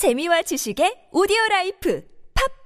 재미와 지식의 오디오 라이프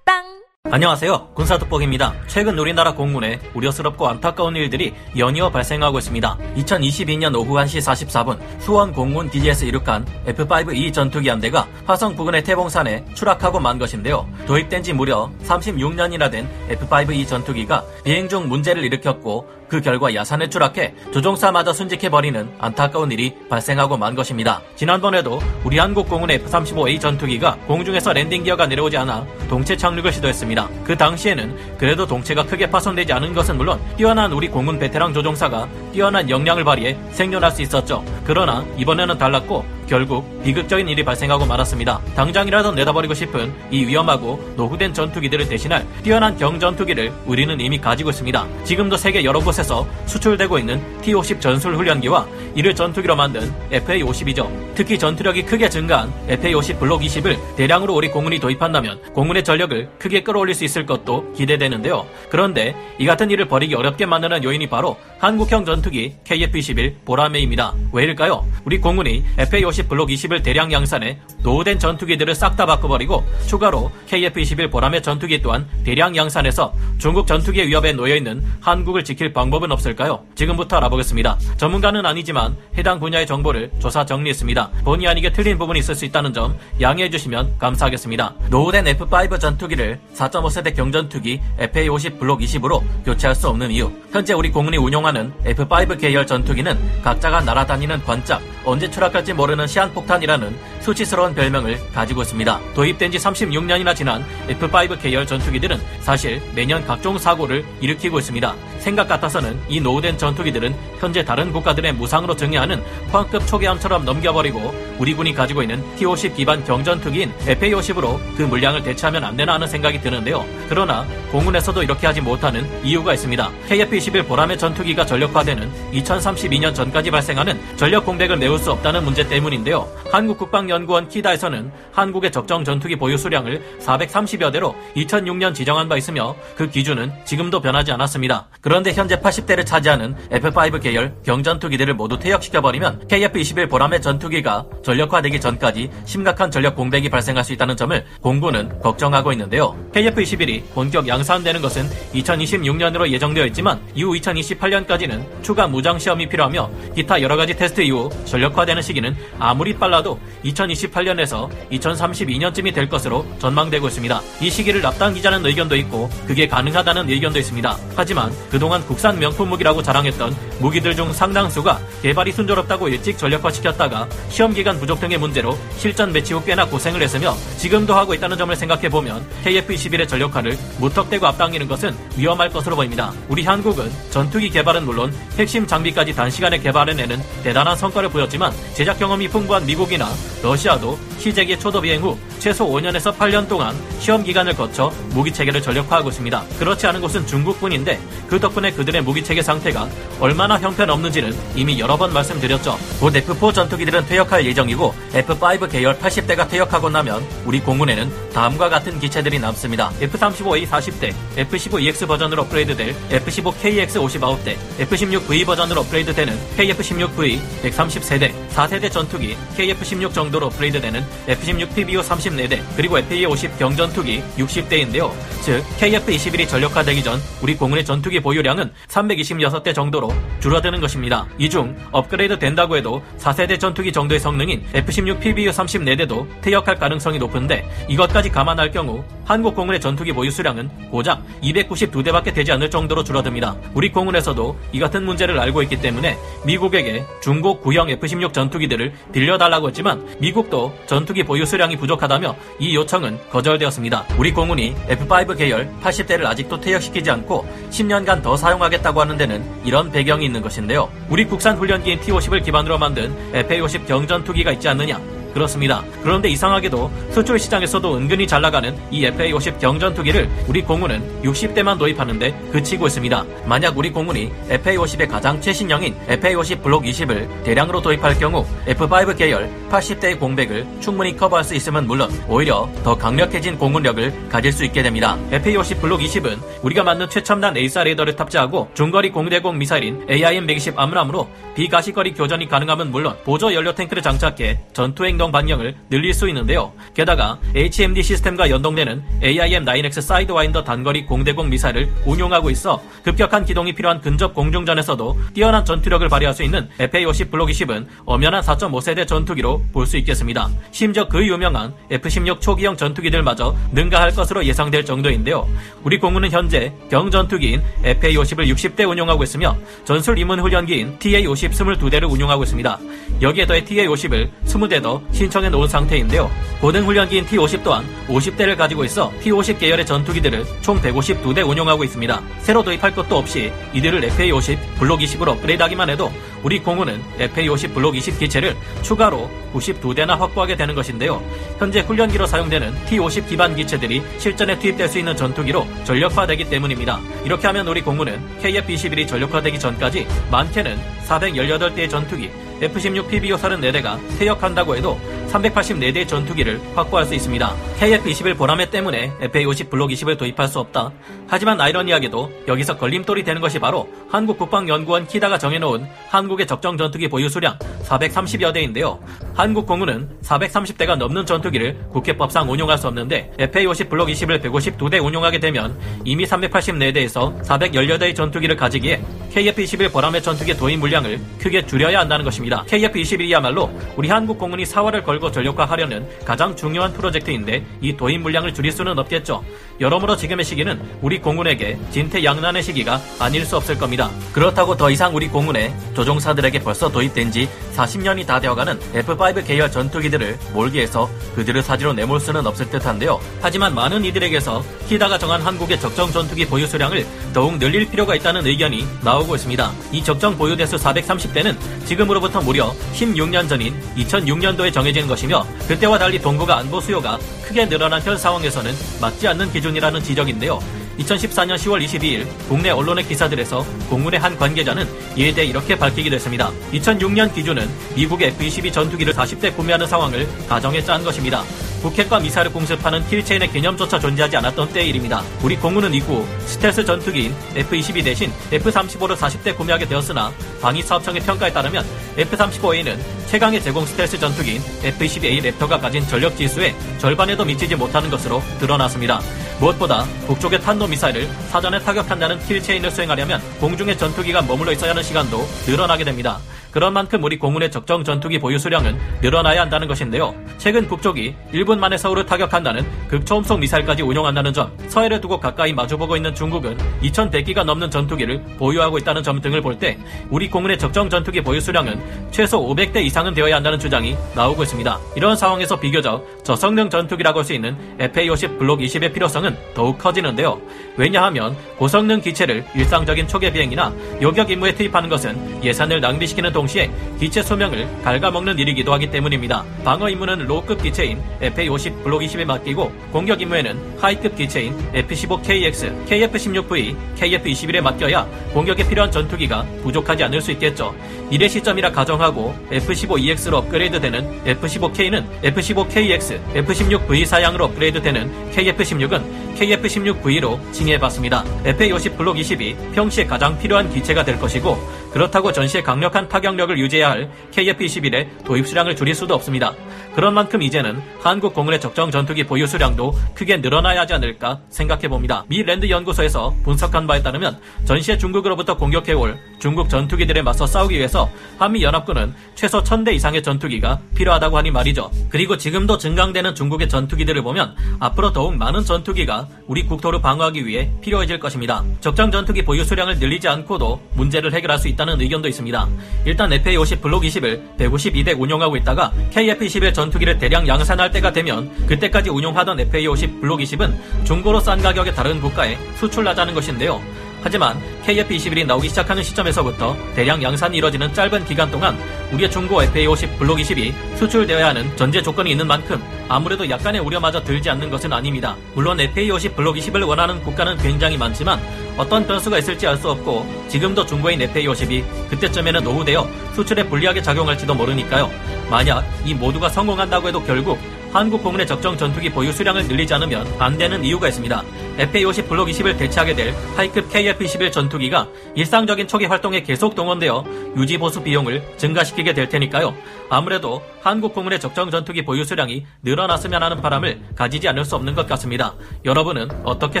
팟빵 안녕하세요. 군사돋보기입니다. 최근 우리나라 공군에 우려스럽고 안타까운 일들이 연이어 발생하고 있습니다. 2022년 오후 1시 44분 수원 공군 기지에서 이륙한 F-5E 전투기 한 대가 화성 부근의 태봉산에 추락하고 만 것인데요. 도입된 지 무려 36년이나 된 F-5E 전투기가 비행 중 문제를 일으켰고 그 결과 야산에 추락해 조종사마저 순직해버리는 안타까운 일이 발생하고 만 것입니다. 지난번에도 우리 한국 공군의 F-35A 전투기가 공중에서 랜딩 기어가 내려오지 않아 동체 착륙을 시도했습니다. 그 당시에는 그래도 동체가 크게 파손되지 않은 것은 물론 뛰어난 우리 공군 베테랑 조종사가 뛰어난 역량을 발휘해 생존할 수 있었죠. 그러나 이번에는 달랐고 결국 비극적인 일이 발생하고 말았습니다. 당장이라도 내다버리고 싶은 이 위험하고 노후된 전투기들을 대신할 뛰어난 경전투기를 우리는 이미 가지고 있습니다. 지금도 세계 여러 곳에서 수출되고 있는 T-50 전술 훈련기와 이를 전투기로 만든 FA-50이죠. 특히 전투력이 크게 증가한 FA-50 블록 20을 대량으로 우리 공군이 도입한다면 공군의 전력을 크게 끌어올릴 수 있을 것도 기대되는데요. 그런데 이 같은 일을 벌이기 어렵게 만드는 요인이 바로 한국형 전투기 KF-21 보라매입니다. 왜일 까요? 우리 공군이 FA-50 블록 20을 대량 양산해 노후된 전투기들을 싹 다 바꿔버리고 추가로 KF-21 보라매 전투기 또한 대량 양산해서 중국 전투기의 위협에 놓여있는 한국을 지킬 방법은 없을까요? 지금부터 알아보겠습니다. 전문가는 아니지만 해당 분야의 정보를 조사 정리했습니다. 본의 아니게 틀린 부분이 있을 수 있다는 점 양해해 주시면 감사하겠습니다. 노후된 F5 전투기를 4.5세대 경전투기 FA-50 블록 20으로 교체할 수 없는 이유 현재 우리 공군이 운용하는 F5 계열 전투기는 각자가 날아다니는 관짝 언제 추락할지 모르는 시한폭탄이라는 수치스러운 별명을 가지고 있습니다. 도입된 지 36년이나 지난 F5 계열 전투기들은 사실 매년 각종 사고를 일으키고 있습니다. 생각 같아서는 이 노후된 전투기들은 현재 다른 국가들의 무상으로 증여하는 포항급 초계함처럼 넘겨버리고 우리 군이 가지고 있는 T-50 기반 경전투기인 FA-50으로 그 물량을 대체하면 안 되나 하는 생각이 드는데요. 그러나 공군에서도 이렇게 하지 못하는 이유가 있습니다. KF-21 보람의 전투기가 전력화되는 2032년 전까지 발생하는 전력 공백을 메울 수 없다는 문제 때문인데요. 한국국방연구원 키다에서는 한국의 적정 전투기 보유 수량을 430여 대로 2006년 지정한 바 있으며 그 기준은 지금도 변하지 않았습니다. 그런데 현재 80대를 차지하는 F5 계열 경전투기들을 모두 퇴역시켜버리면 KF-21 보람의 전투기가 전력화되기 전까지 심각한 전력 공백이 발생할 수 있다는 점을 공군은 걱정하고 있는데요. KF-21이 본격 양산되는 것은 2026년으로 예정되어 있지만 이후 2028년까지는 추가 무장 시험이 필요하며 기타 여러 가지 테스트 이후 전력화되는 시기는 아무리 빨라도 2028년에서 2032년쯤이 될 것으로 전망되고 있습니다. 이 시기를 납당기자는 의견도 있고 그게 가능하다는 의견도 있습니다. 하지만 그동안 국산 명품 무기라고 자랑했던 무기들 중 상당수가 개발이 순조롭다고 일찍 전력화시켰다가 시험 기간 부족 등의 문제로 실전 배치 후 꽤나 고생을 했으며 지금도 하고 있다는 점을 생각해보면 KF-21의 전력화를 무턱대고 앞당기는 것은 위험할 것으로 보입니다. 우리 한국은 전투기 개발은 물론 핵심 장비까지 단시간에 개발해내는 대단한 성과를 보였지만 제작 경험이 풍부한 미국이나 러시아도 시제기 초도 비행 후 최소 5년에서 8년 동안 시험 기간을 거쳐 무기 체계를 전력화하고 있습니다. 그렇지 않은 곳은 중국뿐인데 그 덕분에 그들의 무기 체계 상태가 얼마나 형편없는지는 이미 여러 번 말씀드렸죠. 곧 F4 전투기들은 퇴역할 예정이고 F5 계열 80대가 퇴역하고 나면 우리 공군에는 다음과 같은 기체들이 남습니다. F35A 40대, F15EX 버전으로 업그레이드될 F15KX 59대, F16V 버전으로 업그레이드되는 KF16V 130세대, 4세대 전투기 KF16 정도로 업그레이드되는 F16PBU 34대, 그리고 FA50 경전투기 60대인데요. 즉 KF21이 전력화되기 전 우리 공군의 전투기 보유량은 326대 정도로 줄어드는 것입니다. 이 중 업그레이드 된다고 해도 4세대 전투기 정도의 성능인 F16 PBU 34대도 퇴역할 가능성이 높은데 이것까지 감안할 경우 한국 공군의 전투기 보유 수량은 고작 292대밖에 되지 않을 정도로 줄어듭니다. 우리 공군에서도 이 같은 문제를 알고 있기 때문에 미국에게 중국 구형 F16 전투기들을 빌려달라고 했지만 미국도 전투기 보유 수량이 부족하다며 이 요청은 거절되었습니다. 우리 공군이 F5 계열 80대를 아직도 퇴역시키지 않고 10년간 더 사용하겠다고 하는 데는 이런 배경이 있는 것인데요. 우리 국산 훈련기인 T-50을 기반으로 만든 FA-50 경전투기가 있지 않느냐 그렇습니다. 그런데 이상하게도 수출 시장에서도 은근히 잘 나가는 이 FA-50 경전투기를 우리 공군은 60대만 도입하는데 그치고 있습니다. 만약 우리 공군이 FA-50의 가장 최신형인 FA-50 블록 20을 대량으로 도입할 경우 F5 계열 80대의 공백을 충분히 커버할 수 있으면 물론 오히려 더 강력해진 공군력을 가질 수 있게 됩니다. FA-50 블록 20은 우리가 만든 최첨단 AESA 레이더를 탑재하고 중거리 공대공 미사일인 AIM-120 AMRAAM으로 비가시거리 교전이 가능하면 물론 보조 연료 탱크를 장착해 전투 행동 공정 반경을 늘릴 수 있는데요. 게다가 HMD 시스템과 연동되는 AIM-9X 사이드와인더 단거리 공대공 미사일을 운용하고 있어 급격한 기동이 필요한 근접 공중전에서도 뛰어난 전투력을 발휘할 수 있는 FA-50 블록 20은 엄연한 4.5세대 전투기로 볼 수 있겠습니다. 심지어 그 유명한 F-16 초기형 전투기들마저 능가할 것으로 예상될 정도인데요. 우리 공군은 현재 경전투기인 FA-50을 60대 운용하고 있으며 전술 입문 훈련기인 TA-50 22대를 운용하고 있습니다. 여기에 더해 TA-50을 20대 더 신청해 놓은 상태인데요. 고등 훈련기인 T-50 또한 50대를 가지고 있어 T-50 계열의 전투기들을 총 152대 운용하고 있습니다. 새로 도입할 것도 없이 이들을 FA-50 블록 20으로 업그레이드하기만 해도 우리 공군은 FA-50 블록 20 기체를 추가로 92대나 확보하게 되는 것인데요. 현재 훈련기로 사용되는 T-50 기반 기체들이 실전에 투입될 수 있는 전투기로 전력화되기 때문입니다. 이렇게 하면 우리 공군은 KF-21이 전력화되기 전까지 많게는 418대의 전투기, F-16 PBO 34대가 퇴역한다고 해도 384대의 전투기를 확보할 수 있습니다. KF-21 보람회 때문에 FA-50 블록 20을 도입할 수 없다. 하지만 아이러니하게도 여기서 걸림돌이 되는 것이 바로 한국 국방연구원 키다가 정해놓은 한국의 적정 전투기 보유 수량 430여 대인데요. 한국 공군은 430대가 넘는 전투기를 국회법상 운용할 수 없는데 FA-50 블록 20을 152대 운용하게 되면 이미 384대에서 418대의 전투기를 가지기에 KF-21 보람회 전투기 도입 물량을 크게 줄여야 한다는 것입니다. KF-21이야말로 우리 한국 공군이 4월을 걸고 전력화하려는 가장 중요한 프로젝트인데 이 도입 물량을 줄일 수는 없겠죠. 여러모로 지금의 시기는 우리 공군에게 진퇴양난의 시기가 아닐 수 없을 겁니다. 그렇다고 더 이상 우리 공군에 조종사들에게 벌써 도입된 지 40년이 다 되어가는 F5 계열 전투기들을 몰기해서 그들을 사지로 내몰 수는 없을 듯한데요. 하지만 많은 이들에게서 키다가 정한 한국의 적정 전투기 보유 수량을 더욱 늘릴 필요가 있다는 의견이 나오고 있습니다. 이 적정 보유 대수 430대는 지금으로부터 무려 16년 전인 2006년도에 정해진 것 이며 그때와 달리 동북아 안보 수요가 크게 늘어난 현 상황에서는 맞지 않는 기준이라는 지적인데요. 2014년 10월 22일 국내 언론의 기사들에서 공군의 한 관계자는 이에 대해 이렇게 밝히기도 했습니다. 2006년 기준은 미국의 F-22 전투기를 40대 구매하는 상황을 가정해 짠 것입니다. 북핵과 미사일을 공습하는 킬체인의 개념조차 존재하지 않았던 때의 일입니다. 우리 공군은 이후 스텔스 전투기인 F-22 대신 F-35를 40대 구매하게 되었으나 방위사업청의 평가에 따르면 F-35A는 최강의 제공 스텔스 전투기인 F-22A 랩터가 가진 전력 지수의 절반에도 미치지 못하는 것으로 드러났습니다. 무엇보다 북쪽의 탄도 미사일을 사전에 타격한다는 킬체인을 수행하려면 공중의 전투기가 머물러 있어야 하는 시간도 늘어나게 됩니다. 그런 만큼 우리 공군의 적정 전투기 보유 수량은 늘어나야 한다는 것인데요. 최근 북쪽이 1분 만에 서울을 타격한다는 극초음속 미사일까지 운용한다는 점, 서해를 두고 가까이 마주보고 있는 중국은 2100기가 넘는 전투기를 보유하고 있다는 점 등을 볼 때 우리 공군의 적정 전투기 보유 수량은 최소 500대 이상은 되어야 한다는 주장이 나오고 있습니다. 이런 상황에서 비교적 저성능 전투기라고 할 수 있는 FA-50 블록 20의 필요성은 더욱 커지는데요. 왜냐하면 고성능 기체를 일상적인 초계 비행이나 요격 임무에 투입하는 것은 예산을 낭비시키는 동 시에 기체 소명을 갉아먹는 일이기도 하기 때문입니다. 방어 임무는 로급 기체인 FA-50 블록 20에 맡기고 공격 임무에는 하이급 기체인 F-15KX, KF-16V, KF-21에 맡겨야 공격에 필요한 전투기가 부족하지 않을 수 있겠죠. 미래 시점이라 가정하고 F-15EX로 업그레이드되는 F-15K는 F-15KX, F-16V 사양으로 업그레이드되는 KF-16은 KF-16V로 칭해봤습니다. FA-50 블록 20이 평시에 가장 필요한 기체가 될 것이고 그렇다고 전시에 강력한 타격력을 유지해야 할 KF-21의 도입 수량을 줄일 수도 없습니다. 그런 만큼 이제는 한국 공군의 적정 전투기 보유 수량도 크게 늘어나야 하지 않을까 생각해 봅니다. 미 랜드 연구소에서 분석한 바에 따르면 전시에 중국으로부터 공격해올 중국 전투기들에 맞서 싸우기 위해서 한미 연합군은 최소 1000대 이상의 전투기가 필요하다고 하니 말이죠. 그리고 지금도 증강되는 중국의 전투기들을 보면 앞으로 더욱 많은 전투기가 우리 국토를 방어하기 위해 필요해질 것입니다. 적정 전투기 보유 수량을 늘리지 않고도 문제를 해결할 수 있다는 의견도 있습니다. 일단 FA-50 블록 20을 152대 운용하고 있다가 KF-21 전 투기를 대량 양산할 때가 되면 그때까지 운용하던 FA-50 블록 20은 중고로 싼 가격에 다른 국가에 수출하자는 것인데요. 하지만 KF-21이 나오기 시작하는 시점에서부터 대량 양산이 이뤄지는 짧은 기간 동안 우리의 중고 FA-50 블록 20이 수출되어야 하는 전제 조건이 있는 만큼 아무래도 약간의 우려마저 들지 않는 것은 아닙니다. 물론 FA-50 블록 20을 원하는 국가는 굉장히 많지만 어떤 변수가 있을지 알 수 없고 지금도 중고인 FA-50이 그때쯤에는 노후되어 수출에 불리하게 작용할지도 모르니까요. 만약 이 모두가 성공한다고 해도 결국 한국 공군의 적정 전투기 보유 수량을 늘리지 않으면 안 되는 이유가 있습니다. FA-50 블록 20을 대체하게 될 하이급 KF-21 전투기가 일상적인 초기 활동에 계속 동원되어 유지 보수 비용을 증가시키게 될 테니까요. 아무래도 한국 공군의 적정 전투기 보유 수량이 늘어났으면 하는 바람을 가지지 않을 수 없는 것 같습니다. 여러분은 어떻게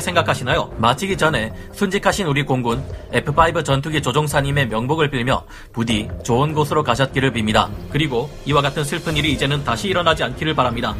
생각하시나요? 마치기 전에 순직하신 우리 공군 F5 전투기 조종사님의 명복을 빌며 부디 좋은 곳으로 가셨기를 빕니다. 그리고 이와 같은 슬픈 일이 이제는 다시 일어나지 않기를 바랍니다.